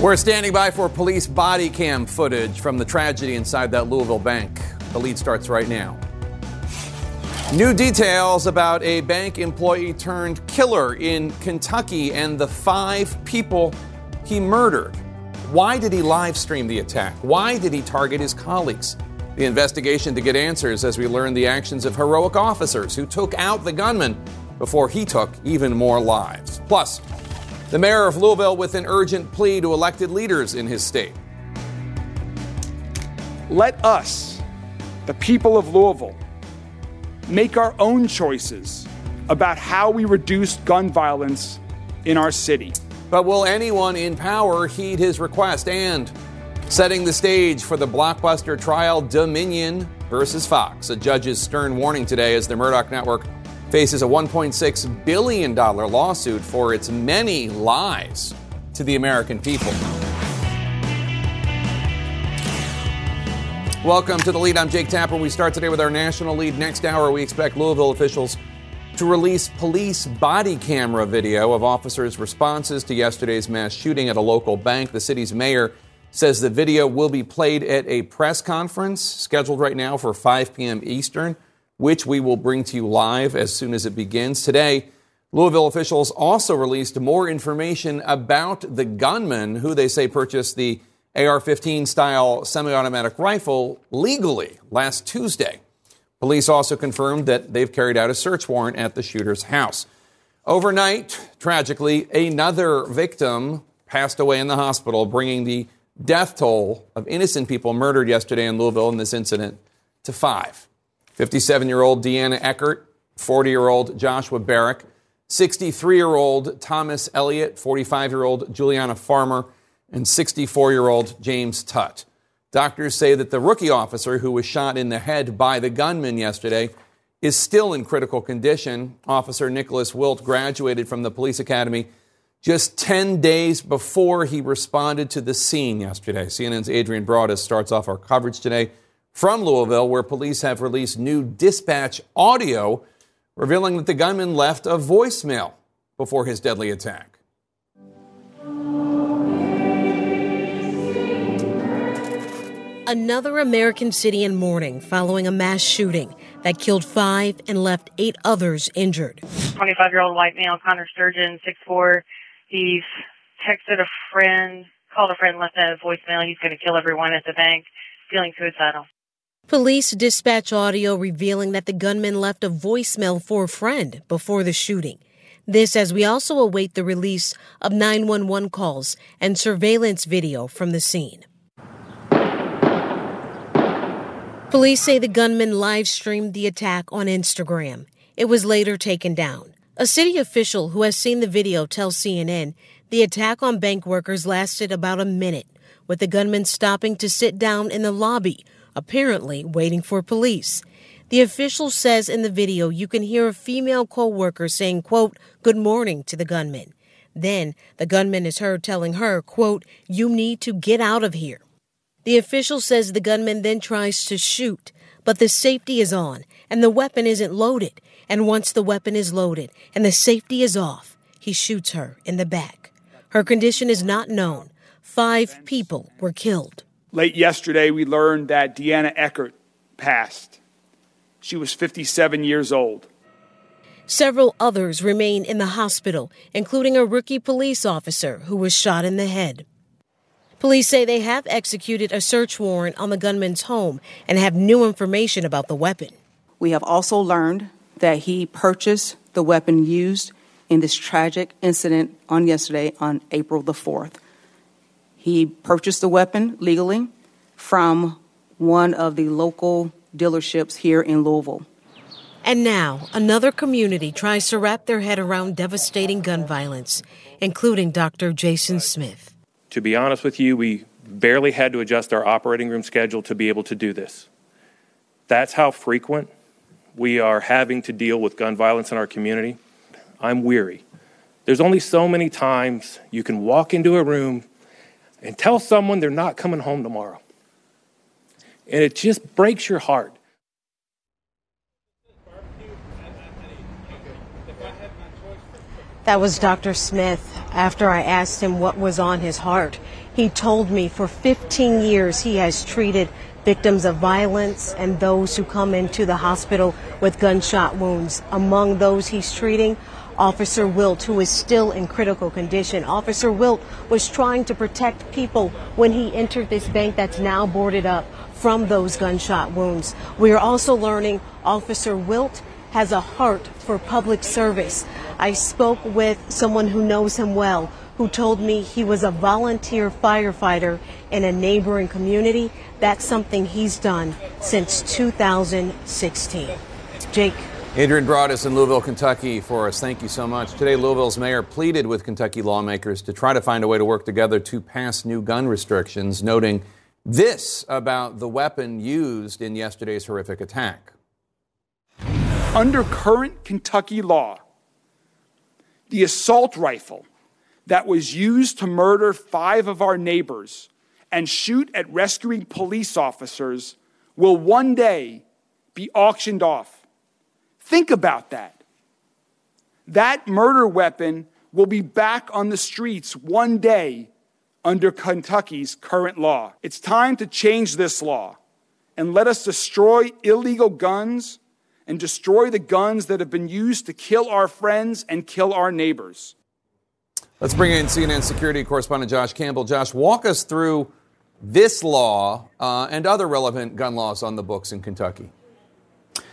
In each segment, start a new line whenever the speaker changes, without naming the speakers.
We're standing by for police body cam footage from the tragedy inside that Louisville bank. The lead starts right now. New details about a bank employee turned killer in Kentucky and the five people he murdered. Why did he live stream the attack? Why did he target his colleagues? The investigation to get answers as we learn the actions of heroic officers who took out the gunman before he took even more lives. Plus, the mayor of Louisville with an urgent plea to elected leaders in his state.
Let us, the people of Louisville, make our own choices about how we reduce gun violence in our city.
But will anyone in power heed his request? And setting the stage for the blockbuster trial Dominion versus Fox. A judge's stern warning today as the Murdoch Network faces a $1.6 billion lawsuit for its many lies to the American people. Welcome to the lead. I'm Jake Tapper. We start today with our national lead. Next hour, we expect Louisville officials to release police body camera video of officers' responses to yesterday's mass shooting at a local bank. The city's mayor says the video will be played at a press conference scheduled right now for 5 p.m. Eastern which we will bring to you live as soon as it begins. Today, Louisville officials also released more information about the gunman who they say purchased the AR 15 style semi automatic rifle legally last Tuesday. Police also confirmed that they've carried out a search warrant at the shooter's house. Overnight, tragically, another victim passed away in the hospital, bringing the death toll of innocent people murdered yesterday in Louisville in this incident to five. 57 year old Deanna Eckert, 40 year old Joshua Barrick, 63 year old Thomas Elliott, 45 year old Juliana Farmer, and 64 year old James Tutt. Doctors say that the rookie officer who was shot in the head by the gunman yesterday is still in critical condition. Officer Nicholas Wilt graduated from the police academy just 10 days before he responded to the scene yesterday. CNN's Adrienne Broaddus starts off our coverage today from Louisville, where police have released new dispatch audio revealing that the gunman left a voicemail before his deadly attack.
Another American city in mourning following a mass shooting that killed five and left eight others injured.
25 year old white male, Connor Sturgeon, 6'4. He's texted a friend, called a friend, left a voicemail. He's going to kill everyone at the bank, feeling suicidal.
Police dispatch audio revealing that the gunman left a voicemail for a friend before the shooting. This as we also await the release of 911 calls and surveillance video from the scene. Police say the gunman live streamed the attack on Instagram. It was later taken down. A city official who has seen the video tells CNN the attack on bank workers lasted about a minute, with the gunman stopping to sit down in the lobby apparently waiting for police. The official says in the video you can hear a female co-worker saying, quote, good morning to the gunman. Then the gunman is heard telling her, quote, you need to get out of here. The official says the gunman then tries to shoot, but the safety is on and the weapon isn't loaded. And once the weapon is loaded and the safety is off, he shoots her in the back. Her condition is not known. Five people were killed.
Late yesterday, we learned that Deanna Eckert passed. She was 57 years old.
Several others remain in the hospital, including a rookie police officer who was shot in the head. Police say they have executed a search warrant on the gunman's home and have new information about the weapon.
We have also learned that he purchased the weapon used in this tragic incident on yesterday on April the 4th. He purchased the weapon legally from one of the local dealerships here in Louisville.
And now, another community tries to wrap their head around devastating gun violence, including Dr. Jason Smith.
To be honest with you, we barely had to adjust our operating room schedule to be able to do this. That's how frequent we are having to deal with gun violence in our community. I'm weary. There's only so many times you can walk into a room and tell someone they're not coming home tomorrow. And it just breaks your heart.
That was Dr. Smith after I asked him what was on his heart. He told me for 15 years he has treated victims of violence and those who come into the hospital with gunshot wounds. Among those he's treating, Officer Wilt, who is still in critical condition. Officer Wilt was trying to protect people when he entered this bank that's now boarded up from those gunshot wounds. We are also learning Officer Wilt has a heart for public service. I spoke with someone who knows him well who told me he was a volunteer firefighter in a neighboring community. That's something he's done since 2016. Jake.
Adrienne Broaddus in Louisville, Kentucky for us. Thank you so much. Today, Louisville's mayor pleaded with Kentucky lawmakers to try to find a way to work together to pass new gun restrictions, noting this about the weapon used in yesterday's horrific attack.
Under current Kentucky law, the assault rifle that was used to murder five of our neighbors and shoot at rescuing police officers will one day be auctioned off. Think about that. That murder weapon will be back on the streets one day under Kentucky's current law. It's time to change this law and let us destroy illegal guns and destroy the guns that have been used to kill our friends and kill our neighbors.
Let's bring in CNN security correspondent Josh Campbell. Josh, walk us through this law uh, and other relevant gun laws on the books in Kentucky.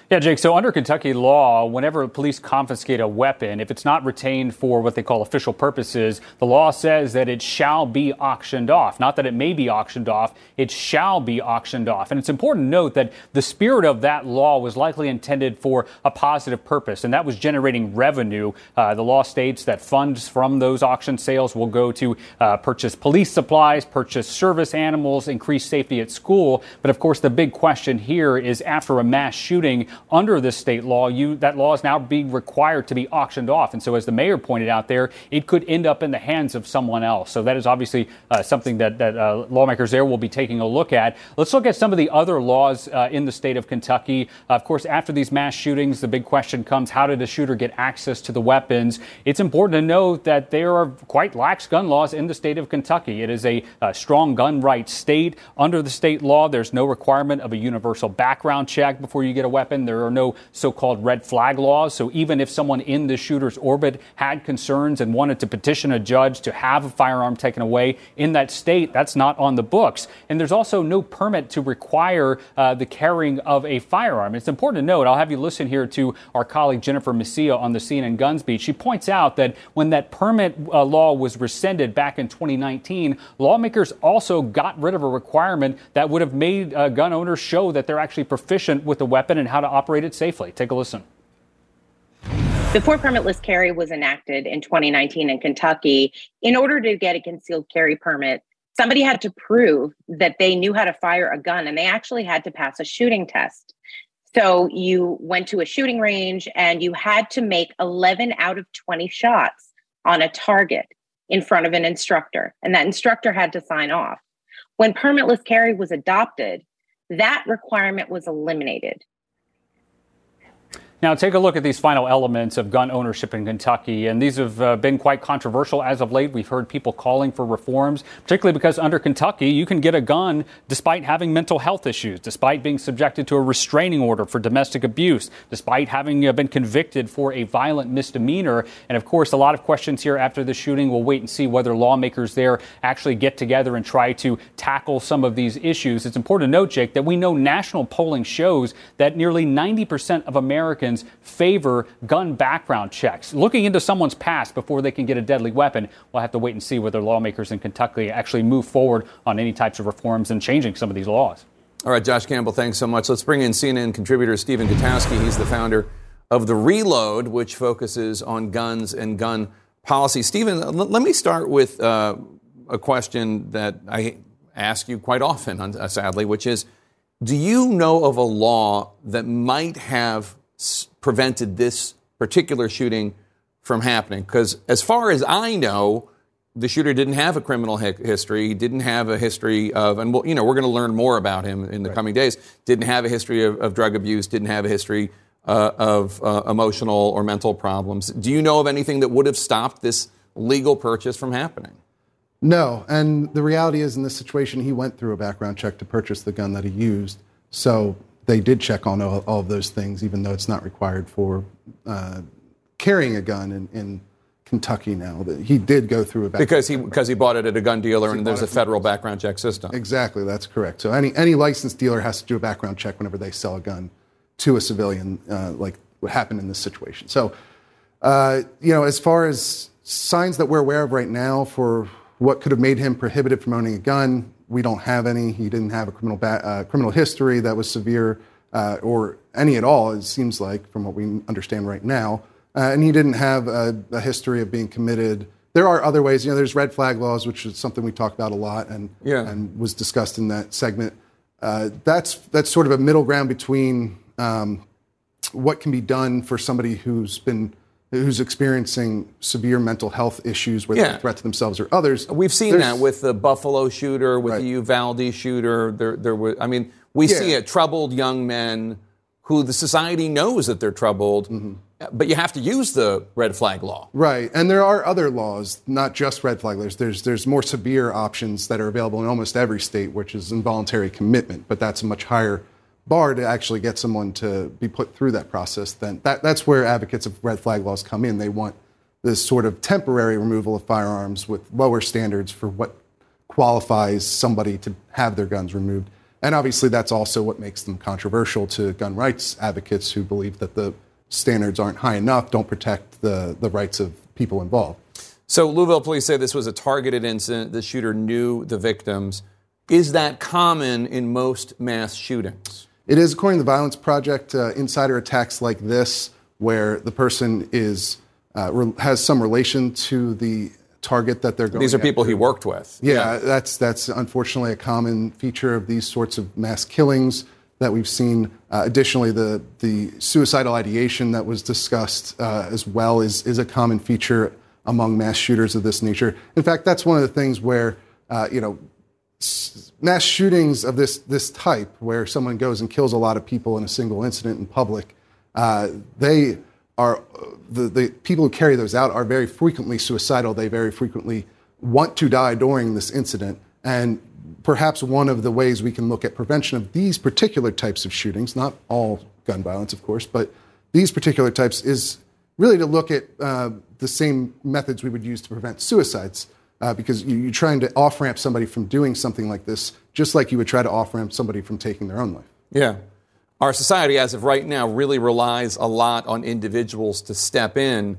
Yeah, Jake. So under Kentucky law, whenever police confiscate a weapon, if it's not retained for what they call official purposes, the law says that it shall be auctioned off. Not that it may be auctioned off, it shall be auctioned off. And it's important to note that the spirit of that law was likely intended for a positive purpose, and that was generating revenue. Uh, the law states that funds from those auction sales will go to uh, purchase police supplies, purchase service animals, increase safety at school. But of course, the big question here is after a mass shooting, under this state law, you, that law is now being required to be auctioned off. And so, as the mayor pointed out there, it could end up in the hands of someone else. So, that is obviously uh, something that, that uh, lawmakers there will be taking a look at. Let's look at some of the other laws uh, in the state of Kentucky. of course, after these mass shootings, the big question comes how did a shooter get access to the weapons? It's important to note that there are quite lax gun laws in the state of Kentucky. It is a, a strong gun rights state. Under the state law, there's no requirement of a universal background check before you get a weapon. There are no so called red flag laws. So even if someone in the shooter's orbit had concerns and wanted to petition a judge to have a firearm taken away in that state, that's not on the books. And there's also no permit to require uh, the carrying of a firearm. It's important to note, I'll have you listen here to our colleague Jennifer Mascia on the CNN Guns Beat. She points out that when that permit uh, law was rescinded back in 2019, lawmakers also got rid of a requirement that would have made uh, gun owners show that they're actually proficient with the weapon and how to operate it safely. Take a listen.
Before permitless carry was enacted in 2019 in Kentucky, in order to get a concealed carry permit, somebody had to prove that they knew how to fire a gun and they actually had to pass a shooting test. So you went to a shooting range and you had to make 11 out of 20 shots on a target in front of an instructor, and that instructor had to sign off. When permitless carry was adopted, that requirement was eliminated.
Now, take a look at these final elements of gun ownership in Kentucky, and these have uh, been quite controversial as of late. We've heard people calling for reforms, particularly because under Kentucky, you can get a gun despite having mental health issues, despite being subjected to a restraining order for domestic abuse, despite having uh, been convicted for a violent misdemeanor. And of course, a lot of questions here after the shooting. We'll wait and see whether lawmakers there actually get together and try to tackle some of these issues. It's important to note, Jake, that we know national polling shows that nearly 90% of Americans Favor gun background checks, looking into someone's past before they can get a deadly weapon. We'll have to wait and see whether lawmakers in Kentucky actually move forward on any types of reforms and changing some of these laws.
All right, Josh Campbell, thanks so much. Let's bring in CNN contributor Stephen Gutowski. He's the founder of The Reload, which focuses on guns and gun policy. Stephen, let me start with uh, a question that I ask you quite often, uh, sadly, which is Do you know of a law that might have prevented this particular shooting from happening. Because as far as I know, the shooter didn't have a criminal history, He didn't have a history of, and we'll, you know, we're going to learn more about him in the right. coming days. Didn't have a history of, of drug abuse, didn't have a history uh, of uh, emotional or mental problems. Do you know of anything that would have stopped this legal purchase from happening?
No, and the reality is, in this situation, he went through a background check to purchase the gun that he used. So they did check on all, all of those things, even though it's not required for uh, carrying a gun in, in Kentucky now. That he did go through a background
because he because he bought it at a gun dealer, and there's a federal background check system.
Exactly, that's correct. So any any licensed dealer has to do a background check whenever they sell a gun to a civilian, uh, like what happened in this situation. So, uh, you know, as far as signs that we're aware of right now for what could have made him prohibited from owning a gun, we don't have any. He didn't have a criminal ba- uh, criminal history that was severe uh, or any at all. It seems like, from what we understand right now, uh, and he didn't have a, a, history of being committed. There are other ways. You know, there's red flag laws, which is something we talk about a lot and
yeah.
and was discussed in that segment. Uh, that's that's sort of a middle ground between um, what can be done for somebody who's been who's experiencing severe mental health issues, whether
Yeah.
they're a threat to themselves or others.
We've seen
There's-
that with the Buffalo shooter, with
Right.
the Uvalde shooter. There, there was. I mean, we
Yeah.
see it. Troubled young men who the society knows that they're troubled,
Mm-hmm.
but you have to use the red flag law.
Right, and there are other laws, not just red flag laws. There's there's more severe options that are available in almost every state, which is involuntary commitment. But that's a much higher bar to actually get someone to be put through that process. Then that that's where advocates of red flag laws come in. They want this sort of temporary removal of firearms with lower standards for what qualifies somebody to have their guns removed. And obviously, that's also what makes them controversial to gun rights advocates who believe that the standards aren't high enough, don't protect the, the rights of people involved.
So Louisville police say this was a targeted incident. The shooter knew the victims. Is that common in most mass shootings?
It is, according to the Violence Project, uh, insider attacks like this, where the person is uh, re- has some relation to the target that they're going.
These are people
after.
he worked with.
Yeah, that's that's unfortunately a common feature of these sorts of mass killings that we've seen. Uh, additionally, the the suicidal ideation that was discussed uh, as well is is a common feature among mass shooters of this nature. In fact, that's one of the things where uh, you know mass shootings of this this type, where someone goes and kills a lot of people in a single incident in public, uh, they are the, the people who carry those out are very frequently suicidal. They very frequently want to die during this incident. And perhaps one of the ways we can look at prevention of these particular types of shootings, not all gun violence, of course, but these particular types, is really to look at uh, the same methods we would use to prevent suicides. Uh, because you, you're trying to off ramp somebody from doing something like this, just like you would try to off ramp somebody from taking their own life.
Yeah. Our society, as of right now, really relies a lot on individuals to step in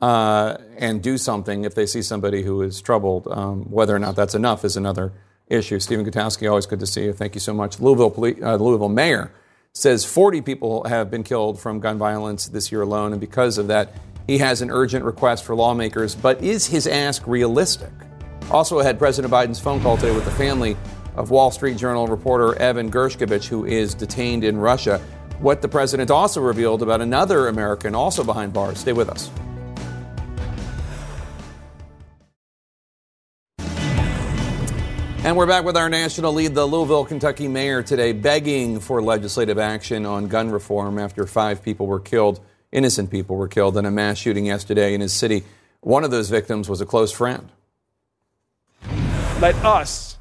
uh, and do something if they see somebody who is troubled. Um, whether or not that's enough is another issue. Stephen Gutowski, always good to see you. Thank you so much. Louisville, poli- uh, Louisville mayor says 40 people have been killed from gun violence this year alone, and because of that, he has an urgent request for lawmakers. But is his ask realistic? Also ahead, President Biden's phone call today with the family of Wall Street Journal reporter Evan Gershkovich, who is detained in Russia. What the president also revealed about another American also behind bars. Stay with us. And we're back with our national lead. The Louisville, Kentucky mayor today begging for legislative action on gun reform after five people were killed, innocent people were killed in a mass shooting yesterday in his city. One of those victims was a close friend.
Let us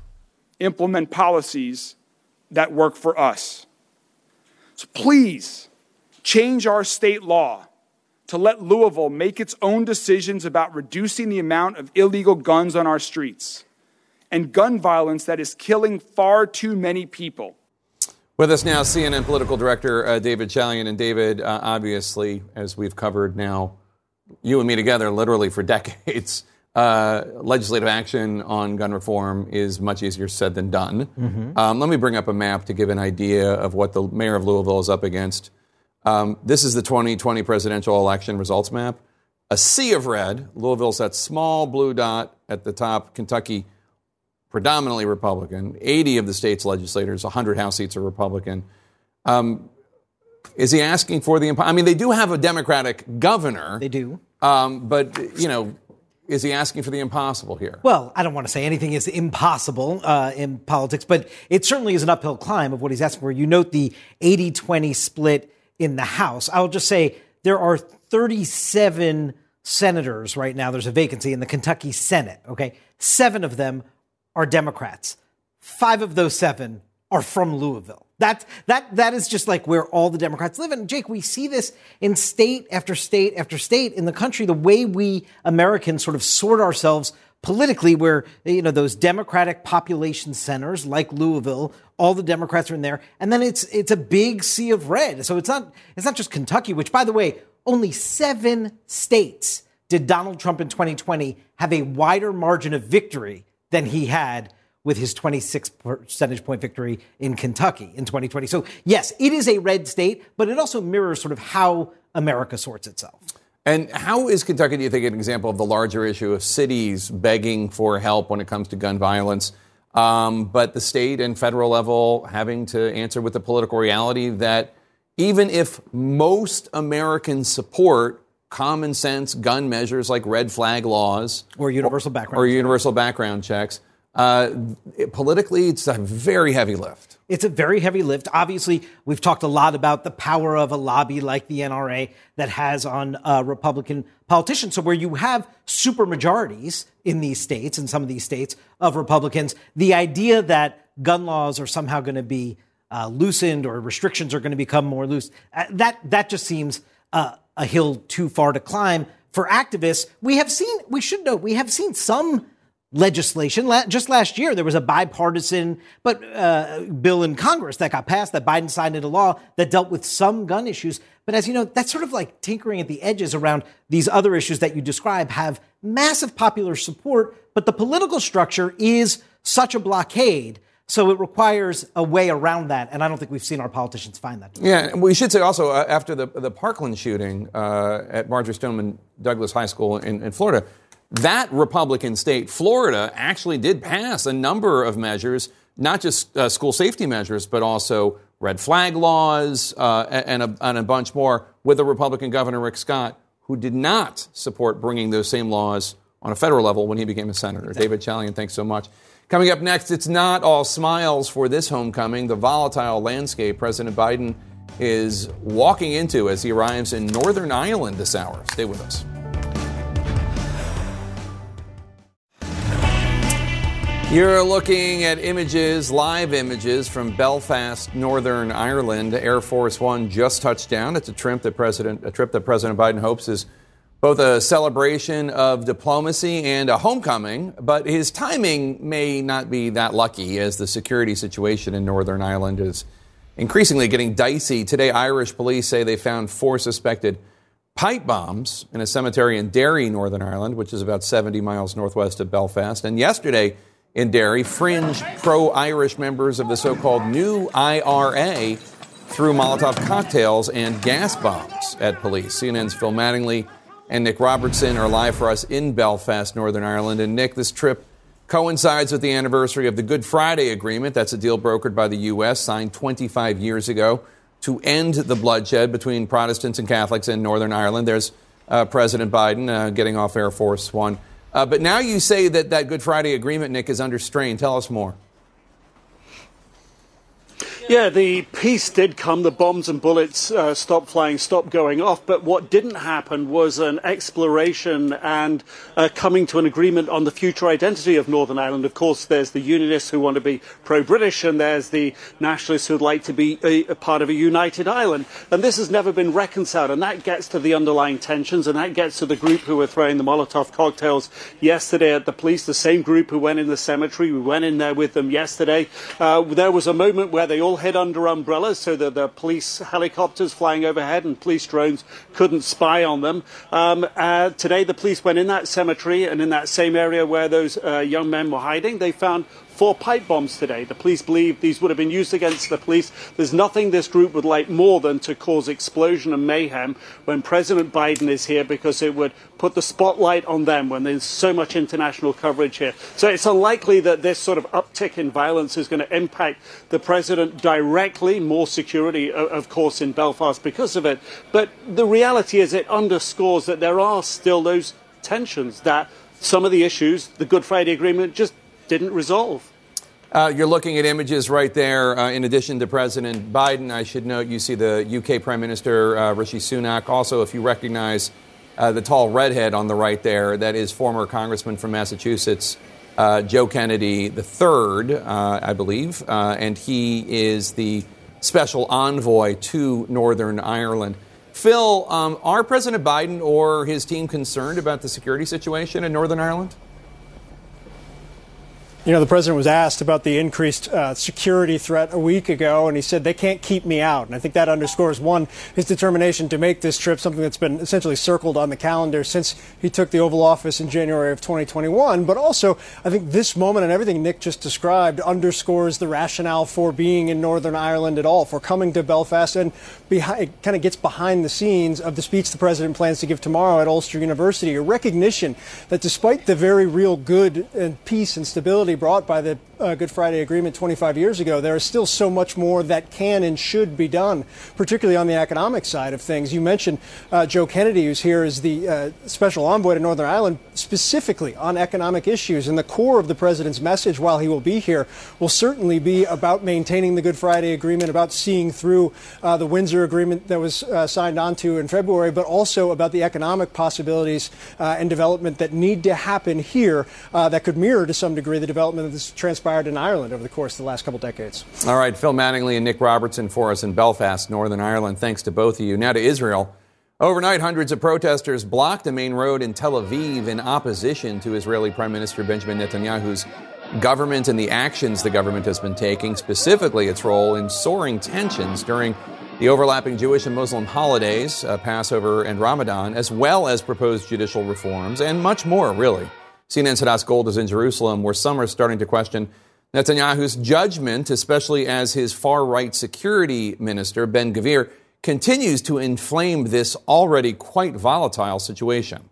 implement policies that work for us. So please change our state law to let Louisville make its own decisions about reducing the amount of illegal guns on our streets and gun violence that is killing far too many people.
With us now, CNN political director uh, David Chalian. And David, uh, obviously, as we've covered now, you and me together literally for decades, uh, legislative action on gun reform is much easier said than done. Um, let me bring up a map to give an idea of what the mayor of Louisville is up against. Um, this is the 2020 presidential election results map. A sea of red. Louisville's that small blue dot at the top. Kentucky, predominantly Republican. 80 of the state's legislators, 100 House seats are Republican. Um, is he asking for the? I mean, they do have a Democratic governor.
They do.
Um, but you know, is he asking for the impossible here?
Well, I don't want to say anything is impossible uh, in politics, but it certainly is an uphill climb of what he's asking for. You note the 80 20 split in the House. I'll just say there are 37 senators right now, there's a vacancy in the Kentucky Senate. Okay. Seven of them are Democrats. Five of those seven are from Louisville. That, that, that is just like where all the Democrats live. And Jake, we see this in state after state after state in the country, the way we Americans sort of sort ourselves politically, where, you know, those Democratic population centers like Louisville, all the Democrats are in there. And then it's, it's a big sea of red. So it's not, it's not just Kentucky, which by the way, only seven states did Donald Trump in 2020 have a wider margin of victory than he had with his 26 percentage point victory in Kentucky in 2020. So, yes, it is a red state, but it also mirrors sort of how America sorts itself.
And how is Kentucky, do you think, an example of the larger issue of cities begging for help when it comes to gun violence, um, but the state and federal level having to answer with the political reality that even if most Americans support common sense gun measures like red flag laws
or universal background
or universal background checks, uh, it, politically, it's a very heavy lift.
It's a very heavy lift. Obviously, we've talked a lot about the power of a lobby like the NRA that has on uh, Republican politicians. So, where you have super majorities in these states, in some of these states of Republicans, the idea that gun laws are somehow going to be uh, loosened or restrictions are going to become more loose, uh, that that just seems uh, a hill too far to climb for activists. We have seen, we should note, we have seen some legislation. Just last year, there was a bipartisan but uh, bill in Congress that got passed that Biden signed into law that dealt with some gun issues. But as you know, that's sort of like tinkering at the edges around these other issues that you describe have massive popular support, but the political structure is such a blockade. So it requires a way around that, and I don't think we've seen our politicians find that.
Yeah, we should say also uh, after the the Parkland shooting uh, at Marjory Stoneman Douglas High School in, in Florida, that Republican state, Florida, actually did pass a number of measures, not just uh, school safety measures, but also red flag laws uh, and, a, and a bunch more, with a Republican governor, Rick Scott, who did not support bringing those same laws on a federal level when he became a senator. David Chalian, thanks so much. Coming up next, it's not all smiles for this homecoming. The volatile landscape President Biden is walking into as he arrives in Northern Ireland this hour. Stay with us. You're looking at images, live images from Belfast, Northern Ireland. Air Force One just touched down. It's a trip that President a trip that President Biden hopes is both a celebration of diplomacy and a homecoming, but his timing may not be that lucky as the security situation in Northern Ireland is increasingly getting dicey. Today, Irish police say they found four suspected pipe bombs in a cemetery in Derry, Northern Ireland, which is about 70 miles northwest of Belfast. And yesterday, in Derry, fringe pro Irish members of the so called new IRA threw Molotov cocktails and gas bombs at police. CNN's Phil Mattingly and Nick Robertson are live for us in Belfast, Northern Ireland. And Nick, this trip coincides with the anniversary of the Good Friday Agreement. That's a deal brokered by the U.S., signed 25 years ago to end the bloodshed between Protestants and Catholics in Northern Ireland. There's uh, President Biden uh, getting off Air Force One. Uh, but now you say that that Good Friday Agreement, Nick, is under strain. Tell us more.
Yeah, the peace did come. The bombs and bullets uh, stopped flying, stopped going off. But what didn't happen was an exploration and uh, coming to an agreement on the future identity of Northern Ireland. Of course, there's the Unionists who want to be pro-British, and there's the Nationalists who'd like to be a, a part of a united Ireland. And this has never been reconciled, and that gets to the underlying tensions, and that gets to the group who were throwing the Molotov cocktails yesterday at the police, the same group who went in the cemetery. We went in there with them yesterday. Uh, there was a moment where they all all hid under umbrellas so that the police helicopters flying overhead and police drones couldn't spy on them. Um, uh, today, the police went in that cemetery and in that same area where those uh, young men were hiding, they found four pipe bombs today. The police believe these would have been used against the police. There's nothing this group would like more than to cause explosion and mayhem when President Biden is here because it would put the spotlight on them when there's so much international coverage here. So it's unlikely that this sort of uptick in violence is going to impact the president directly. More security, of course, in Belfast because of it. But the reality is it underscores that there are still those tensions that some of the issues, the Good Friday Agreement, just didn't resolve.
Uh, you're looking at images right there. Uh, in addition to President Biden, I should note you see the UK Prime Minister uh, Rishi Sunak. Also, if you recognize uh, the tall redhead on the right there, that is former Congressman from Massachusetts, uh, Joe Kennedy III, uh, I believe, and he is the special envoy to Northern Ireland. Phil, um, are President Biden or his team concerned about the security situation in Northern Ireland?
You know, the president was asked about the increased uh, security threat a week ago, and he said they can't keep me out. And I think that underscores one his determination to make this trip something that's been essentially circled on the calendar since he took the Oval Office in January of 2021. But also, I think this moment and everything Nick just described underscores the rationale for being in Northern Ireland at all, for coming to Belfast, and behind, kind of gets behind the scenes of the speech the president plans to give tomorrow at Ulster University, a recognition that despite the very real good and peace and stability brought by the uh, Good Friday Agreement 25 years ago, there is still so much more that can and should be done, particularly on the economic side of things. You mentioned uh, Joe Kennedy, who's here as the uh, special envoy to Northern Ireland, specifically on economic issues. And the core of the president's message while he will be here will certainly be about maintaining the Good Friday Agreement, about seeing through uh, the Windsor Agreement that was uh, signed onto in February, but also about the economic possibilities uh, and development that need to happen here that could mirror to some degree the development of this transpired in Ireland over the course of the last couple decades.
All right, Phil Mattingly and Nick Robertson for us in Belfast, Northern Ireland. Thanks to both of you. Now to Israel. Overnight, hundreds of protesters blocked a main road in Tel Aviv in opposition to Israeli Prime Minister Benjamin Netanyahu's government and the actions the government has been taking, specifically its role in soaring tensions during the overlapping Jewish and Muslim holidays, uh, Passover and Ramadan, as well as proposed judicial reforms, and much more, really. CNN's Hadas Gold is in Jerusalem, where some are starting to question Netanyahu's judgment, especially as his far right security minister, Ben Gvir, continues to inflame this already quite volatile situation.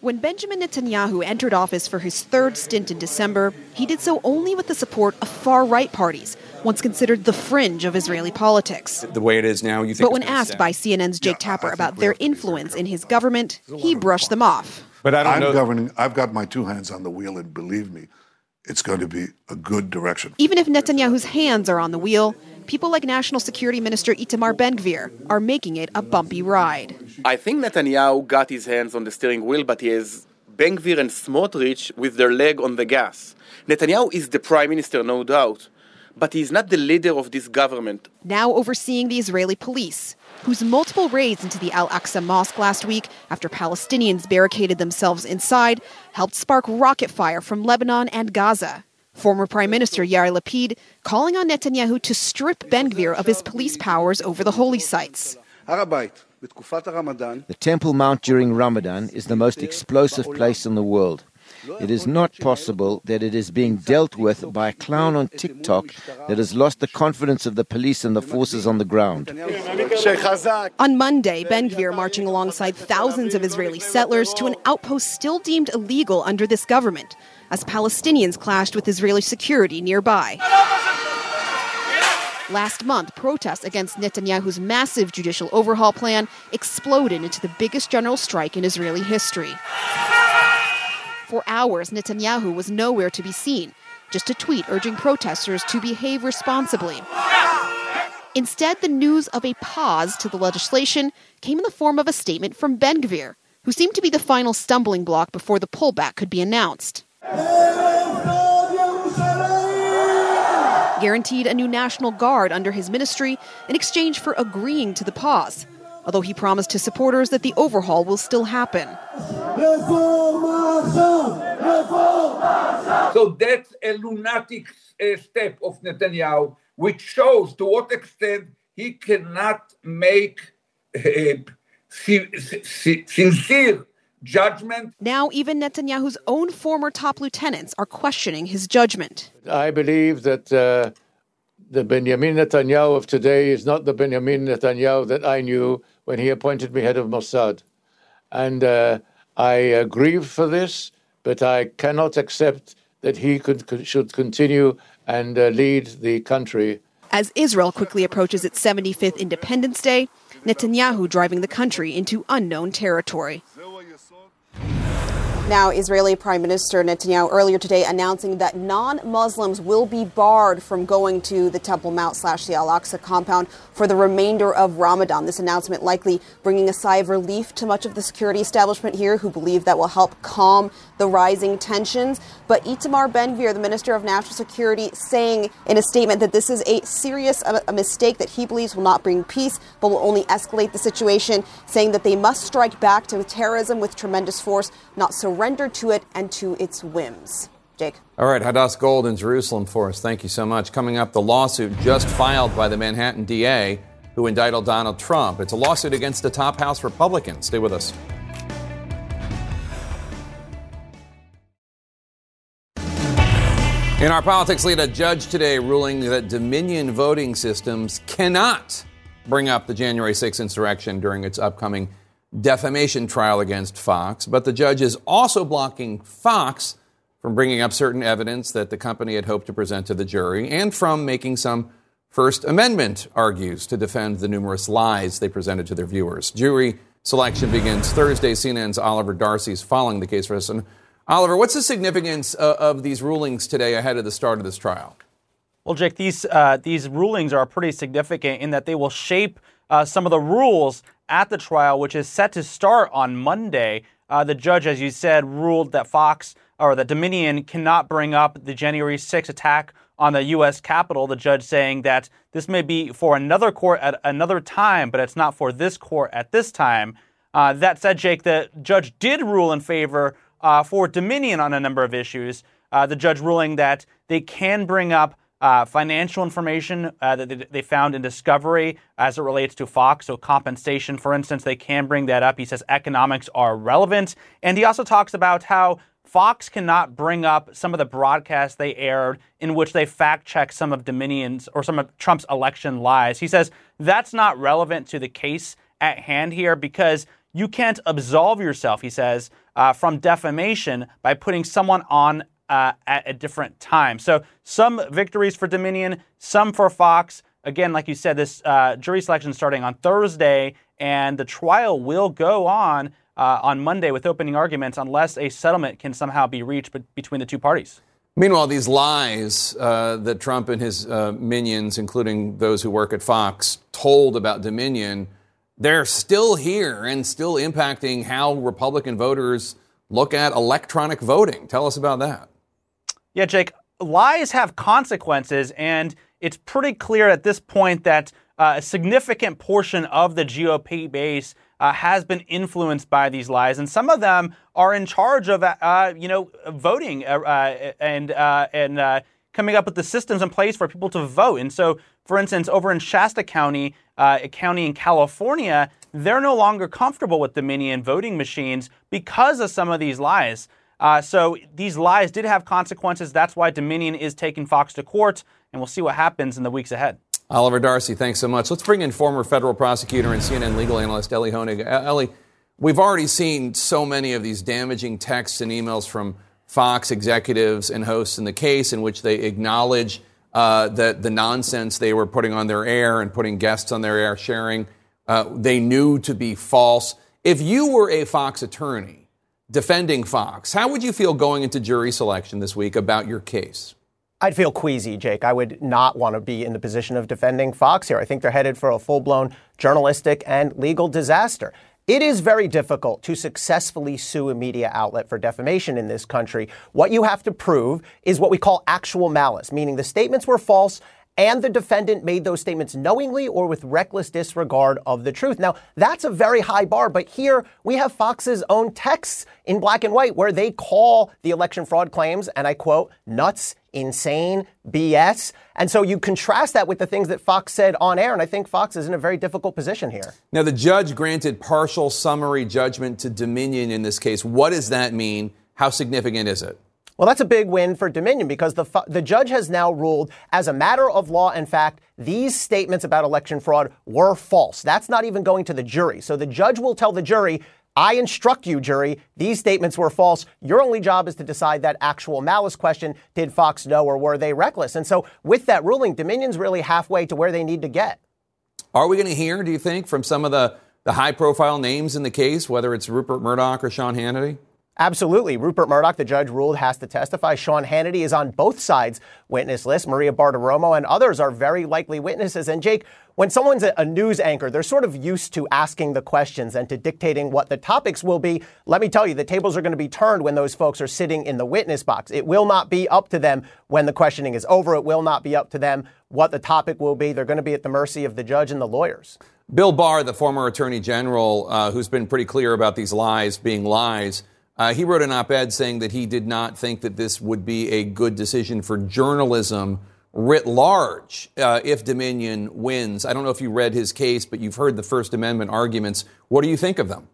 When Benjamin Netanyahu entered office for his third stint in December, he did so only with the support of far right parties, once considered the fringe of Israeli politics.
The way it is now, you think.
But when asked by CNN's Jake yeah, Tapper about their influence in his government, he brushed them off.
But I don't I'm know. governing. I've got my two hands on the wheel, and believe me, it's going to be a good direction.
Even if Netanyahu's hands are on the wheel, people like National Security Minister Itamar Ben Gvir are making it a bumpy ride.
I think Netanyahu got his hands on the steering wheel, but he has Ben Gvir and Smotrich with their leg on the gas. Netanyahu is the prime minister, no doubt, but he's not the leader of this government.
Now overseeing the Israeli police, whose multiple raids into the Al Aqsa Mosque last week after Palestinians barricaded themselves inside helped spark rocket fire from Lebanon and Gaza. Former Prime Minister Yair Lapid calling on Netanyahu to strip Ben Gvir of his police powers over the holy sites.
The Temple Mount during Ramadan is the most explosive place in the world. It is not possible that it is being dealt with by a clown on TikTok that has lost the confidence of the police and the forces on the ground.
On Monday, Ben Gvir marching alongside thousands of Israeli settlers to an outpost still deemed illegal under this government, as Palestinians clashed with Israeli security nearby. Last month, protests against Netanyahu's massive judicial overhaul plan exploded into the biggest general strike in Israeli history. For hours, Netanyahu was nowhere to be seen, just a tweet urging protesters to behave responsibly. Instead, the news of a pause to the legislation came in the form of a statement from Ben Gvir, who seemed to be the final stumbling block before the pullback could be announced. Guaranteed a new National Guard under his ministry in exchange for agreeing to the pause, although he promised his supporters that the overhaul will still happen.
So that's a lunatic uh, step of Netanyahu, which shows to what extent he cannot make uh, sincere judgment.
Now, even Netanyahu's own former top lieutenants are questioning his judgment.
I believe that uh, the Benjamin Netanyahu of today is not the Benjamin Netanyahu that I knew when he appointed me head of Mossad. And uh, I uh, grieve for this, but I cannot accept that he could, could should continue and uh, lead the country.
As Israel quickly approaches its 75th Independence Day, Netanyahu driving the country into unknown territory.
Now, Israeli Prime Minister Netanyahu earlier today announcing that non Muslims will be barred from going to the Temple Mount slash the Al Aqsa compound for the remainder of Ramadan. This announcement likely bringing a sigh of relief to much of the security establishment here who believe that will help calm the rising tensions. But Itamar Ben Gvir, the Minister of National Security, saying in a statement that this is a serious a, a mistake that he believes will not bring peace but will only escalate the situation, saying that they must strike back to terrorism with tremendous force, not surrender to it and to its whims. Jake.
All right, Hadas Gold in Jerusalem for us. Thank you so much. Coming up, the lawsuit just filed by the Manhattan DA who indicted Donald Trump. It's a lawsuit against the top House Republican. Stay with us. In our politics lead, a judge today ruling that Dominion voting systems cannot bring up the January 6th insurrection during its upcoming defamation trial against Fox. But the judge is also blocking Fox from bringing up certain evidence that the company had hoped to present to the jury and from making some First Amendment argues to defend the numerous lies they presented to their viewers. Jury selection begins Thursday. CNN's Oliver Darcy is following the case for us. And Oliver, what's the significance uh, of these rulings today ahead of the start of this trial?
Well, Jake, these uh, these rulings are pretty significant in that they will shape uh, some of the rules at the trial, which is set to start on Monday. Uh, the judge, as you said, ruled that Fox or that Dominion cannot bring up the January 6 attack on the U.S. Capitol. The judge saying that this may be for another court at another time, but it's not for this court at this time. Uh, that said, Jake, the judge did rule in favor uh, for Dominion on a number of issues. Uh, the judge ruling that they can bring up uh, financial information uh, that they found in discovery as it relates to Fox. So, compensation, for instance, they can bring that up. He says economics are relevant. And he also talks about how Fox cannot bring up some of the broadcasts they aired in which they fact check some of Dominion's or some of Trump's election lies. He says that's not relevant to the case at hand here because you can't absolve yourself, he says, uh, from defamation by putting someone on uh, at a different time. So some victories for Dominion, some for Fox. Again, like you said, this uh, jury selection starting on Thursday, and the trial will go on uh, on Monday with opening arguments unless a settlement can somehow be reached between the two parties.
Meanwhile, these lies uh, that Trump and his uh, minions, including those who work at Fox, told about Dominion, they're still here and still impacting how Republican voters look at electronic voting. Tell us about that.
Yeah, Jake, lies have consequences, and it's pretty clear at this point that uh, a significant portion of the GOP base uh, has been influenced by these lies, and some of them are in charge of, uh, you know, voting uh, uh, and uh, and coming up with the systems in place for people to vote. And so, for instance, over in Shasta County, a county in California, they're no longer comfortable with Dominion voting machines because of some of these lies. So these lies did have consequences. That's why Dominion is taking Fox to court, and we'll see what happens in the weeks ahead.
Oliver Darcy, thanks so much. Let's bring in former federal prosecutor and CNN legal analyst Ellie Honig. Ellie, we've already seen so many of these damaging texts and emails from Fox executives and hosts in the case in which they acknowledge uh, that the nonsense they were putting on their air and putting guests on their air sharing, uh, they knew to be false. If you were a Fox attorney, defending Fox. How would you feel going into jury selection this week about your case?
I'd feel queasy, Jake. I would not want to be in the position of defending Fox here. I think they're headed for a full blown journalistic and legal disaster. It is very difficult to successfully sue a media outlet for defamation in this country. What you have to prove is what we call actual malice, meaning the statements were false and the defendant made those statements knowingly or with reckless disregard of the truth. Now, that's a very high bar, but here we have Fox's own texts in black and white where they call the election fraud claims, and I quote, nuts, insane, BS. And so you contrast that with the things that Fox said on air, and I think Fox is in a very difficult position here.
Now, the judge granted partial summary judgment to Dominion in this case. What does that mean? How significant is it?
Well, that's a big win for Dominion because the, the judge has now ruled, as a matter of law and fact, these statements about election fraud were false. That's not even going to the jury. So the judge will tell the jury, I instruct you, jury, these statements were false. Your only job is to decide that actual malice question. Did Fox know or were they reckless? And so with that ruling, Dominion's really halfway to where they need to get.
Are we going to hear, do you think, from some of the, the high profile names in the case, whether it's Rupert Murdoch or Sean Hannity?
Absolutely. Rupert Murdoch, the judge ruled, has to testify. Sean Hannity is on both sides witness list. Maria Bartiromo and others are very likely witnesses. And Jake, when someone's a news anchor, they're sort of used to asking the questions and to dictating what the topics will be. Let me tell you, the tables are going to be turned when those folks are sitting in the witness box. It will not be up to them when the questioning is over. It will not be up to them what the topic will be. They're going to be at the mercy of the judge and the lawyers.
Bill Barr, the former attorney general, uh, who's been pretty clear about these lies being lies, uh, he wrote an op ed saying that he did not think that this would be a good decision for journalism writ large uh, if Dominion wins. I don't know if you read his case, but you've heard the First Amendment arguments. What do you think of them?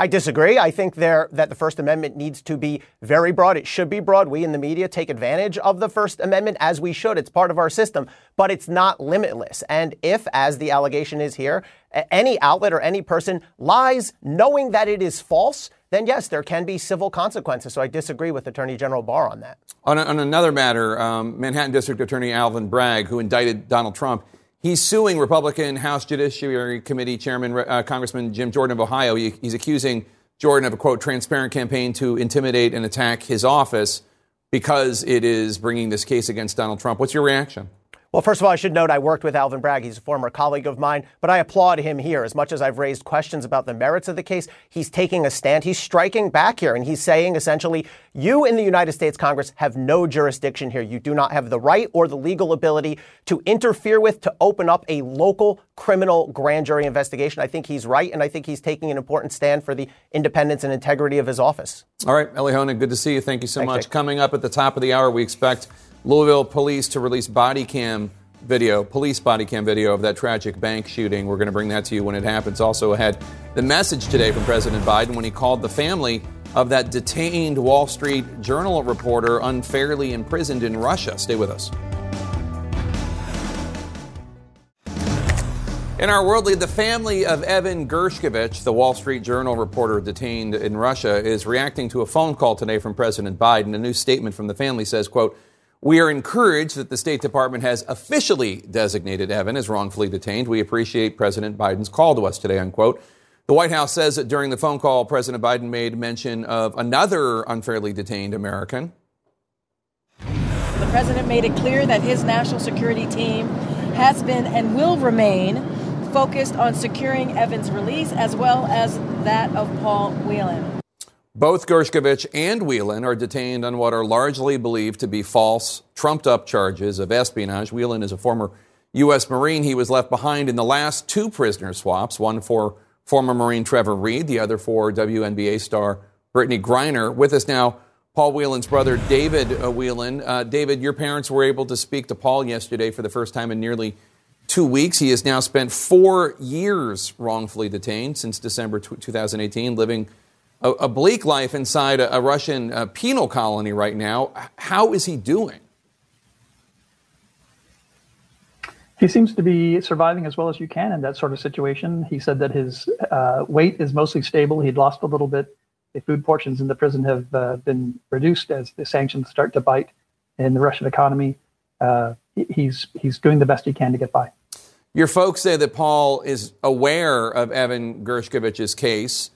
I disagree. I think there that the First Amendment needs to be very broad. It should be broad. We in the media take advantage of the First Amendment as we should. It's part of our system, but it's not limitless. And if, as the allegation is here, any outlet or any person lies knowing that it is false, then yes, there can be civil consequences. So I disagree with Attorney General Barr on that.
On, a, on another matter, um, Manhattan District Attorney Alvin Bragg, who indicted Donald Trump, he's suing Republican House Judiciary Committee Chairman uh, Congressman Jim Jordan of Ohio. He, he's accusing Jordan of a quote transparent campaign to intimidate and attack his office because it is bringing this case against Donald Trump. What's your reaction?
Well, first of all, I should note I worked with Alvin Bragg. He's a former colleague of mine, but I applaud him here. As much as I've raised questions about the merits of the case, he's taking a stand. He's striking back here, and he's saying essentially, you in the United States Congress have no jurisdiction here. You do not have the right or the legal ability to interfere with, to open up a local criminal grand jury investigation. I think he's right, and I think he's taking an important stand for the independence and integrity of his office.
All right, Elie Honig, good to see you. Thank you so
Thanks,
much.
Jake.
Coming up at the top of the hour, we expect Louisville police to release body cam video, police body cam video of that tragic bank shooting. We're going to bring that to you when it happens. Also ahead, the message today from President Biden when he called the family of that detained Wall Street Journal reporter unfairly imprisoned in Russia. Stay with us. In our world lead, the family of Evan Gershkovich, the Wall Street Journal reporter detained in Russia, is reacting to a phone call today from President Biden. A new statement from the family says, quote, we are encouraged that the State Department has officially designated Evan as wrongfully detained. We appreciate President Biden's call to us today, unquote. The White House says that during the phone call, President Biden made mention of another unfairly detained American.
The president made it clear that his national security team has been and will remain focused on securing Evan's release as well as that of Paul Whelan.
Both Gershkovich and Whelan are detained on what are largely believed to be false, trumped up charges of espionage. Whelan is a former U.S. Marine. He was left behind in the last two prisoner swaps, one for former Marine Trevor Reed, the other for WNBA star Brittney Griner. With us now, Paul Whelan's brother, David uh, Whelan. Uh, David, your parents were able to speak to Paul yesterday for the first time in nearly two weeks. He has now spent four years wrongfully detained since December t- 2018, living a, a, bleak life inside a, a Russian uh, penal colony right now. How is he doing?
He seems to be surviving as well as you can in that sort of situation. He said that his uh, weight is mostly stable. He'd lost a little bit. The food portions in the prison have uh, been reduced as the sanctions start to bite in the Russian economy. Uh, he's he's doing the best he can to get by.
Your folks say that Paul is aware of Evan Gershkovich's case.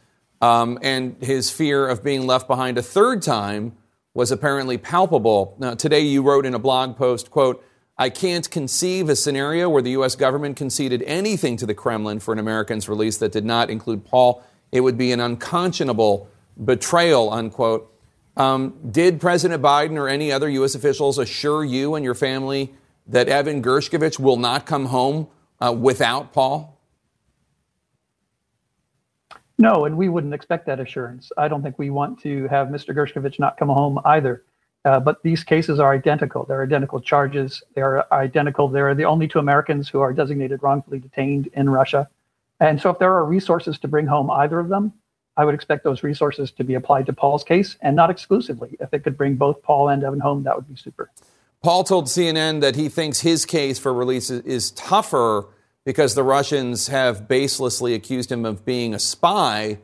Um, and his fear of being left behind a third time was apparently palpable. Now, today you wrote in a blog post, quote, I can't conceive a scenario where the U.S. government conceded anything to the Kremlin for an American's release that did not include Paul. It would be an unconscionable betrayal, unquote. Um, did President Biden or any other U.S. officials assure you and your family that Evan Gershkovich will not come home uh, without Paul?
No, and we wouldn't expect that assurance. I don't think we want to have Mr. Gershkovich not come home either. Uh, but these cases are identical. They're identical charges. They are identical. They're the only two Americans who are designated wrongfully detained in Russia. And so, if there are resources to bring home either of them, I would expect those resources to be applied to Paul's case and not exclusively. If it could bring both Paul and Evan home, that would be super.
Paul told CNN that he thinks his case for release is tougher because the Russians have baselessly accused him of being a spy,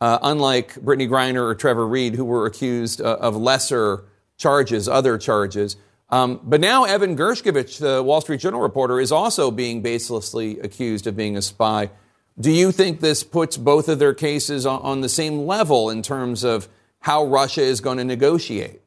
uh, unlike Brittney Griner or Trevor Reed, who were accused uh, of lesser charges, other charges. Um, but now Evan Gershkovich, the Wall Street Journal reporter, is also being baselessly accused of being a spy. Do you think this puts both of their cases on, on the same level in terms of how Russia is going to negotiate.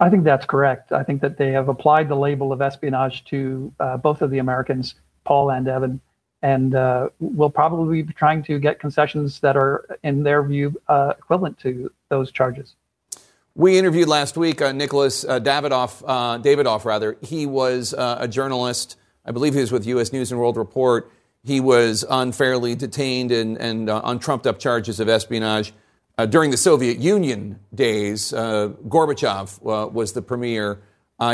I think that's correct. I think that they have applied the label of espionage to uh, both of the Americans, Paul and Evan, and uh, will probably be trying to get concessions that are, in their view, uh, equivalent to those charges.
We interviewed last week uh, Nicholas uh, Davidoff, uh, Daniloff, rather. He was uh, a journalist. I believe he was with U.S. News and World Report. He was unfairly detained and, and on trumped up charges of espionage. Uh, during the Soviet Union days, Gorbachev was the premier.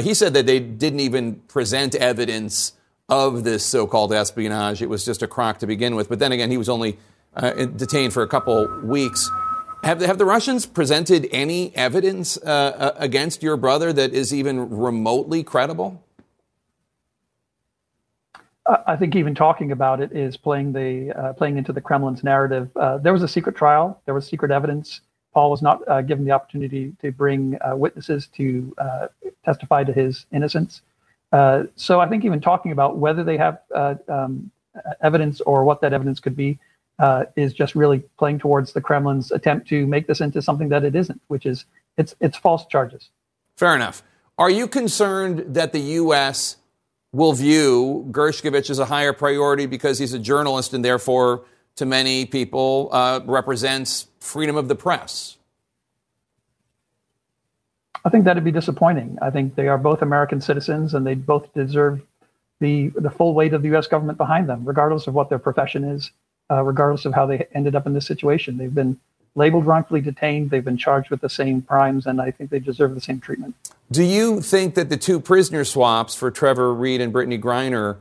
he said that they didn't even present evidence of this so called espionage. It was just a crock to begin with. But then again, he was only detained for a couple weeks. Have, have the Russians presented any evidence uh, uh, against your brother that is even remotely credible?
I think even talking about it is playing the uh, playing into the Kremlin's narrative. Uh, there was a secret trial. There was secret evidence. Paul was not uh, given the opportunity to bring uh, witnesses to testify to his innocence. so I think even talking about whether they have um, evidence or what that evidence could be uh, is just really playing towards the Kremlin's attempt to make this into something that it isn't, which is it's it's false charges.
Fair enough. Are you concerned that the U.S. will view Gershkovich as a higher priority because he's a journalist and therefore, to many people, uh, represents freedom of the press?
I think that'd be disappointing. I think they are both American citizens and they both deserve the the full weight of the U.S. government behind them, regardless of what their profession is uh, regardless of how they ended up in this situation. They've been labeled wrongfully detained. They've been charged with the same crimes, and I think they deserve the same treatment.
Do you think that the two prisoner swaps for Trevor Reed and Brittney Griner,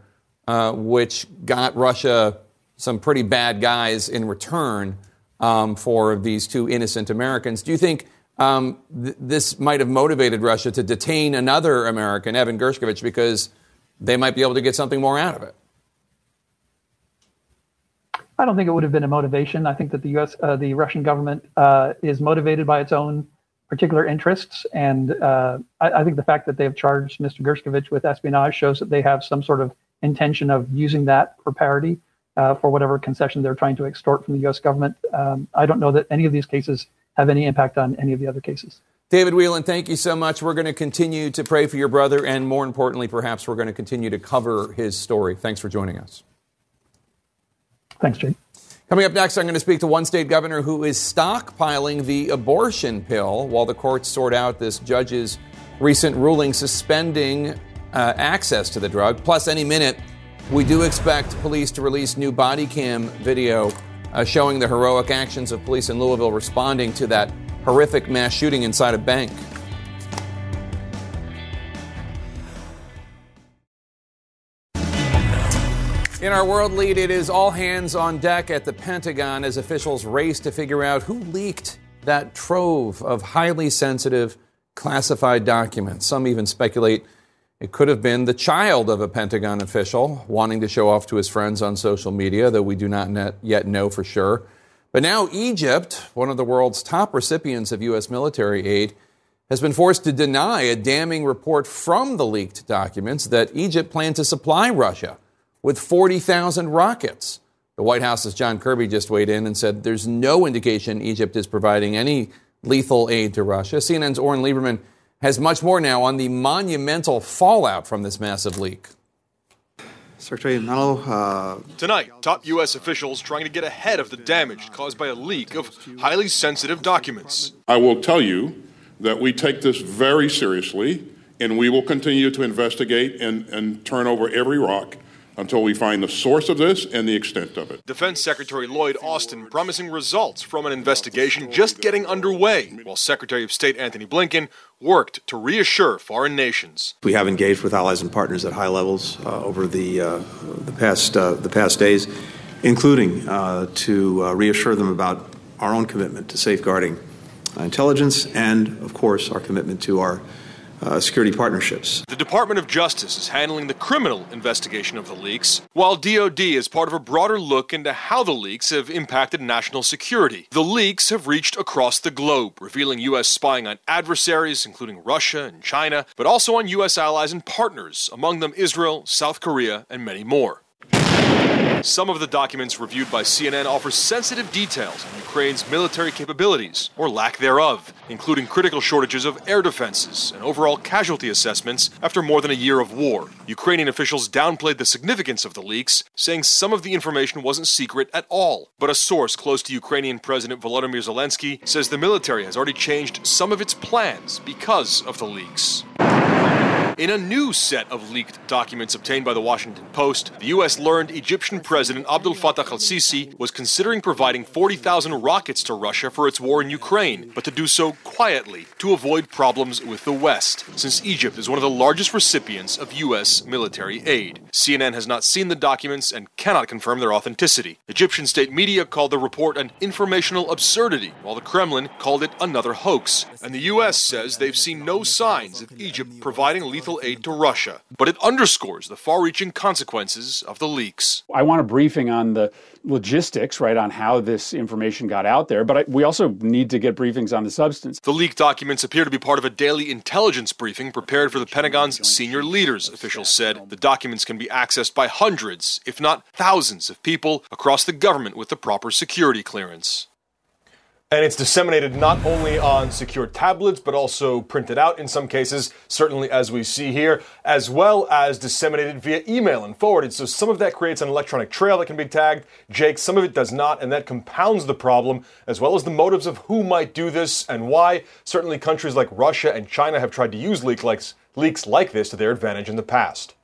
uh, which got Russia some pretty bad guys in return um, for these two innocent Americans, do you think um, th- this might have motivated Russia to detain another American, Evan Gershkovich, because they might be able to get something more out of it?
I don't think it would have been a motivation. I think that the U.S., uh, the Russian government, uh, is motivated by its own particular interests, and uh, I, I, think the fact that they have charged Mr. Gershkovich with espionage shows that they have some sort of intention of using that for parity uh, for whatever concession they're trying to extort from the U.S. government. Um, I don't know that any of these cases have any impact on any of the other cases.
David Whelan, thank you so much. We're going to continue to pray for your brother, and more importantly, perhaps we're going to continue to cover his story. Thanks for joining us.
Thanks, Jake.
Coming up next, I'm going to speak to one state governor who is stockpiling the abortion pill while the courts sort out this judge's recent ruling suspending uh, access to the drug. Plus, any minute, we do expect police to release new body cam video uh, showing the heroic actions of police in Louisville responding to that horrific mass shooting inside a bank. In our world lead, it is all hands on deck at the Pentagon as officials race to figure out who leaked that trove of highly sensitive classified documents. Some even speculate it could have been the child of a Pentagon official wanting to show off to his friends on social media, though we do not yet know for sure. But now, Egypt, one of the world's top recipients of U.S. military aid, has been forced to deny a damning report from the leaked documents that Egypt planned to supply Russia with 40,000 rockets. The White House's John Kirby just weighed in and said there's no indication Egypt is providing any lethal aid to Russia. CNN's Oren Liebermann has much more now on the monumental fallout from this massive leak.
Secretary Mello. Uh, Tonight, top U.S. officials trying to get ahead of the damage caused by a leak of highly sensitive documents.
I will tell you that we take this very seriously, and we will continue to investigate and, and turn over every rock until we find the source of this and the extent of it.
Defense Secretary Lloyd Austin promising results from an investigation just getting underway, while Secretary of State Anthony Blinken worked to reassure foreign nations.
We have engaged with allies and partners at high levels uh, over the uh, the past uh, the past days, including uh, to uh, reassure them about our own commitment to safeguarding intelligence and, of course, our commitment to our uh, security partnerships.
The Department of Justice is handling the criminal investigation of the leaks, while DoD is part of a broader look into how the leaks have impacted national security. The leaks have reached across the globe, revealing U.S. spying on adversaries, including Russia and China, but also on U.S. allies and partners, among them Israel, South Korea, and many more. Some of the documents reviewed by CNN offer sensitive details on Ukraine's military capabilities, or lack thereof, including critical shortages of air defenses and overall casualty assessments after more than a year of war. Ukrainian officials downplayed the significance of the leaks, saying some of the information wasn't secret at all. But a source close to Ukrainian President Volodymyr Zelensky says the military has already changed some of its plans because of the leaks. In a new set of leaked documents obtained by the Washington Post, the U.S. learned Egyptian President Abdel Fattah al Sisi was considering providing 40,000 rockets to Russia for its war in Ukraine, but to do so quietly to avoid problems with the West, since Egypt is one of the largest recipients of U.S. military aid. CNN has not seen the documents and cannot confirm their authenticity. Egyptian state media called the report an informational absurdity, while the Kremlin called it another hoax. And the U.S. says they've seen no signs of Egypt providing lethal aid to Russia, but it underscores the far reaching consequences of the leaks.
I want a briefing on the logistics, right, on how this information got out there, but I, we also need to get briefings on the substance.
The leaked documents appear to be part of a daily intelligence briefing prepared for the Pentagon's senior leaders, officials said. The documents can be accessed by hundreds, if not thousands, of people across the government with the proper security clearance.
And it's disseminated not only on secure tablets, but also printed out in some cases, certainly as we see here, as well as disseminated via email and forwarded. So some of that creates an electronic trail that can be tagged. Jake, some of it does not, and that compounds the problem, as well as the motives of who might do this and why. Certainly countries like Russia and China have tried to use leak likes, leaks like this to their advantage in the past.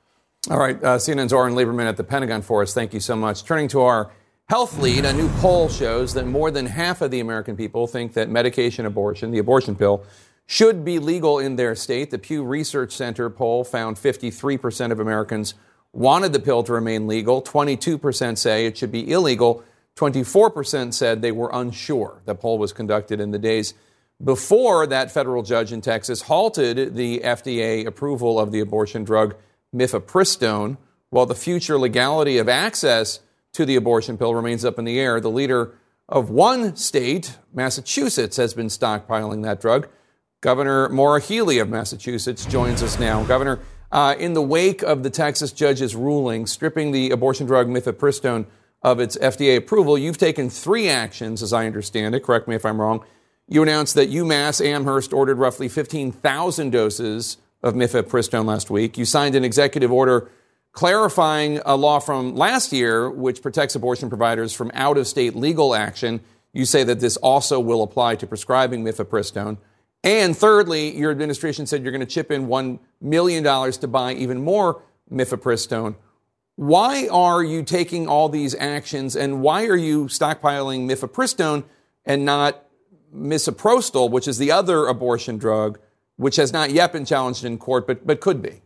All right, uh, CNN's Oren Liebermann at the Pentagon for us. Thank you so much. Turning to our Health Lead, a new poll shows that more than half of the American people think that medication abortion, the abortion pill, should be legal in their state. The Pew Research Center poll found 53% of Americans wanted the pill to remain legal. 22% say it should be illegal. 24% said they were unsure. The poll was conducted in the days before that federal judge in Texas halted the FDA approval of the abortion drug mifepristone, while the future legality of access to the abortion pill remains up in the air. The leader of one state, Massachusetts, has been stockpiling that drug. Governor Maura Healey of Massachusetts joins us now. Governor, uh, in the wake of the Texas judge's ruling stripping the abortion drug mifepristone of its FDA approval, you've taken three actions, as I understand it. Correct me if I'm wrong. You announced that UMass Amherst ordered roughly 15,000 doses of mifepristone last week. You signed an executive order clarifying a law from last year which protects abortion providers from out of state legal action. You say that this also will apply to prescribing mifepristone. And thirdly, your administration said you're going to chip in $1 million to buy even more mifepristone. Why are you taking all these actions and why are you stockpiling mifepristone and not misoprostol, which is the other abortion drug, which has not yet been challenged in court but, but could be?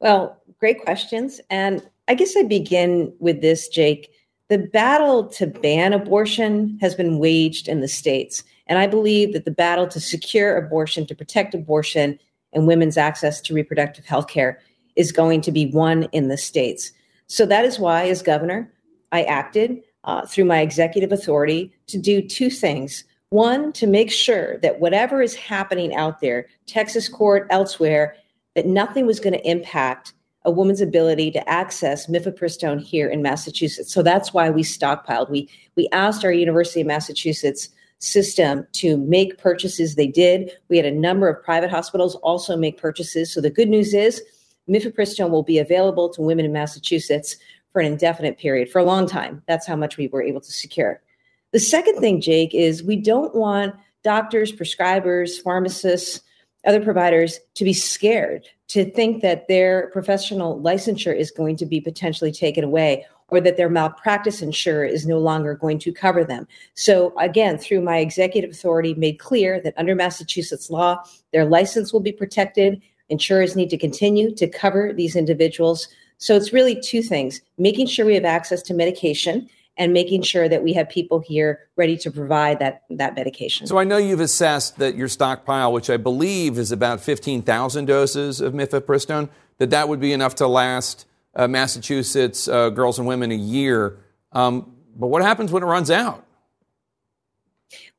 Well, great questions. And I guess I begin with this, Jake. The battle to ban abortion has been waged in the states. And I believe that the battle to secure abortion, to protect abortion and women's access to reproductive health care is going to be won in the states. So that is why, as governor, I acted uh, through my executive authority to do two things. One, to make sure that whatever is happening out there, Texas court, elsewhere, that nothing was going to impact a woman's ability to access mifepristone here in Massachusetts. So that's why we stockpiled. We we asked our University of Massachusetts system to make purchases. They did. We had a number of private hospitals also make purchases. So the good news is mifepristone will be available to women in Massachusetts for an indefinite period, for a long time. That's how much we were able to secure. The second thing, Jake, is we don't want doctors, prescribers, pharmacists, other providers to be scared to think that their professional licensure is going to be potentially taken away or that their malpractice insurer is no longer going to cover them. So again, through my executive authority made clear that under Massachusetts law, their license will be protected. Insurers need to continue to cover these individuals. So it's really two things, making sure we have access to medication and making sure that we have people here ready to provide that, that medication.
So I know you've assessed that your stockpile, which I believe is about 15,000 doses of mifepristone, that that would be enough to last uh, Massachusetts uh, girls and women a year. Um, but what happens when it runs out?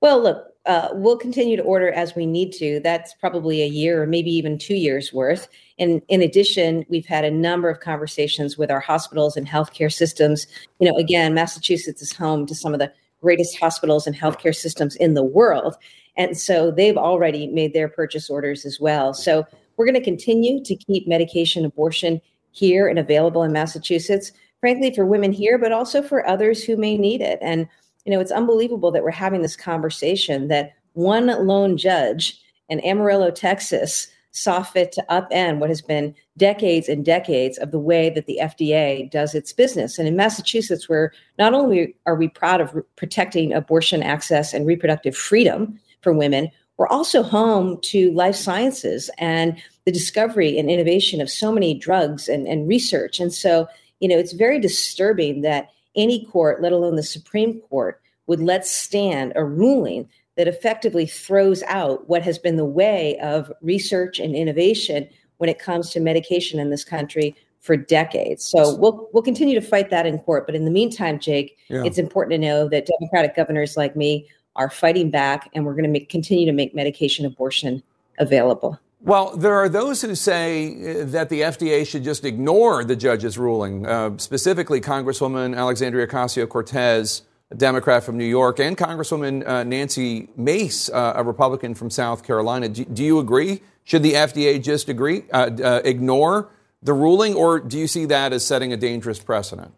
Well, look, uh, we'll continue to order as we need to. That's probably a year or maybe even two years worth. And in addition, we've had a number of conversations with our hospitals and healthcare systems. You know, again, Massachusetts is home to some of the greatest hospitals and healthcare systems in the world. And so they've already made their purchase orders as well. So we're going to continue to keep medication abortion here and available in Massachusetts, frankly, for women here, but also for others who may need it. And, you know, it's unbelievable that we're having this conversation that one lone judge in Amarillo, Texas, saw fit to upend what has been decades and decades of the way that the FDA does its business. And in Massachusetts, where not only are we proud of protecting abortion access and reproductive freedom for women, we're also home to life sciences and the discovery and innovation of so many drugs and, and research. And so, you know, it's very disturbing that any court, let alone the Supreme Court, would let stand a ruling that effectively throws out what has been the way of research and innovation when it comes to medication in this country for decades. So we'll we'll continue to fight that in court. But in the meantime, Jake, yeah. it's important to know that Democratic governors like me are fighting back, and we're going to continue to make medication abortion available.
Well, there are those who say uh, that the FDA should just ignore the judge's ruling. Uh, specifically, Congresswoman Alexandria Ocasio Cortez a Democrat from New York, and Congresswoman uh, Nancy Mace, uh, a Republican from South Carolina. Do, do, you agree? Should the FDA just agree, uh, uh, ignore the ruling, or do you see that as setting a dangerous precedent?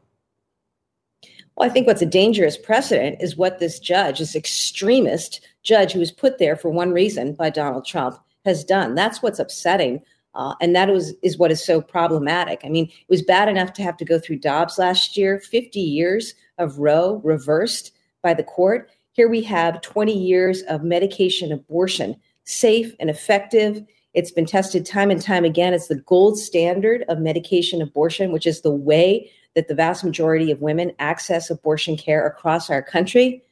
Well, I think what's a dangerous precedent is what this judge, this extremist judge who was put there for one reason by Donald Trump, has done. That's what's upsetting. Uh, and that was, is what is so problematic. I mean, it was bad enough to have to go through Dobbs last year, 50 years of Roe reversed by the court. Here we have 20 years of medication abortion, safe and effective. It's been tested time and time again. It's the gold standard of medication abortion, which is the way that the vast majority of women access abortion care across our country.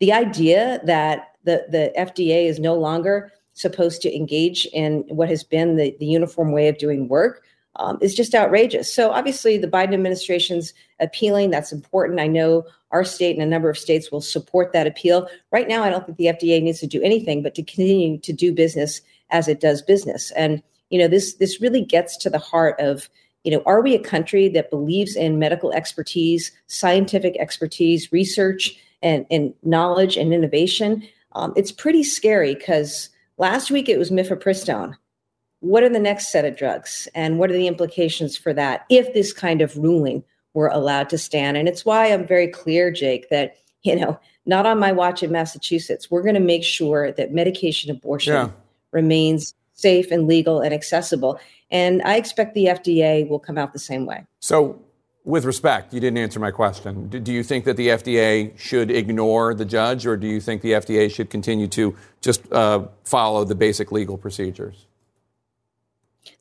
The idea that the, the FDA is no longer supposed to engage in what has been the, the uniform way of doing work um, is just outrageous. So obviously, the Biden administration's appealing. That's important. I know our state and a number of states will support that appeal. Right now, I don't think the FDA needs to do anything but to continue to do business as it does business. And you know, this this really gets to the heart of you know, are we a country that believes in medical expertise, scientific expertise, research, and, and knowledge and innovation? Um, it's pretty scary because last week it was mifepristone. What are the next set of drugs? And what are the implications for that if this kind of ruling were allowed to stand? And it's why i'm very clear jake that you know not on my watch in massachusetts. We're going to make sure that medication abortion yeah. remains safe and legal and accessible. And i expect the fda will come out the same way.
So with respect, you didn't answer my question. Do you think that the FDA should ignore the judge, or do you think the FDA should continue to just uh, follow the basic legal procedures?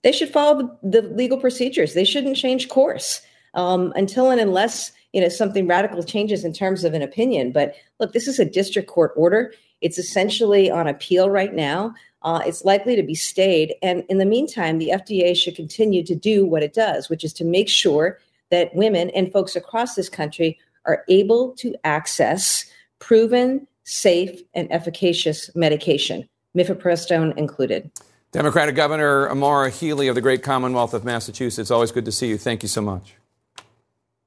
they should follow the, the legal procedures. They shouldn't change course um, until and unless you know something radical changes in terms of an opinion. But look, this is a district court order. It's essentially on appeal right now. Uh, it's likely to be stayed. And in the meantime, the FDA should continue to do what it does, which is to make sure that women and folks across this country are able to access proven, safe, and efficacious medication, mifepristone included.
Democratic Governor Maura Healey of the great Commonwealth of Massachusetts. Always good to see you. Thank you so much.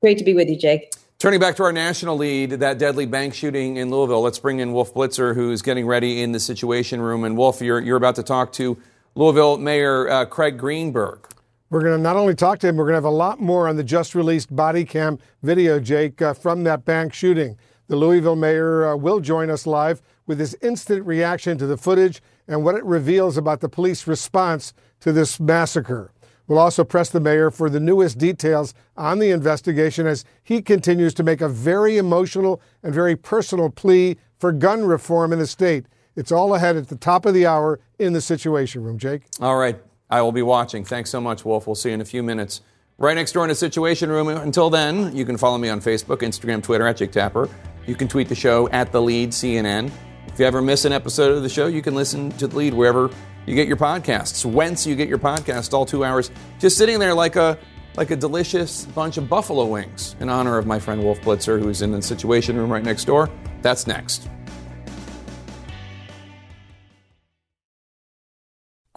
Great to be with you, Jake.
Turning back to our national lead, that deadly bank shooting in Louisville. Let's bring in Wolf Blitzer, who's getting ready in the Situation Room. And Wolf, you're, you're about to talk to Louisville Mayor uh, Craig Greenberg.
We're going to not only talk to him, we're going to have a lot more on the just released body cam video, Jake, uh, from that bank shooting. The Louisville mayor uh, will join us live with his instant reaction to the footage and what it reveals about the police response to this massacre. We'll also press the mayor for the newest details on the investigation as he continues to make a very emotional and very personal plea for gun reform in the state. It's all ahead at the top of the hour in the Situation Room. Jake?
All right. I will be watching. Thanks so much, Wolf. We'll see you in a few minutes. Right next door in the Situation Room. Until then, you can follow me on Facebook, Instagram, Twitter at Jake Tapper. You can tweet the show at The Lead CNN. If you ever miss an episode of the show, you can listen to the lead wherever you get your podcasts. Whence you get your podcast, all two hours, just sitting there like a like a delicious bunch of buffalo wings in honor of my friend Wolf Blitzer, who's in the Situation Room right next door. That's next.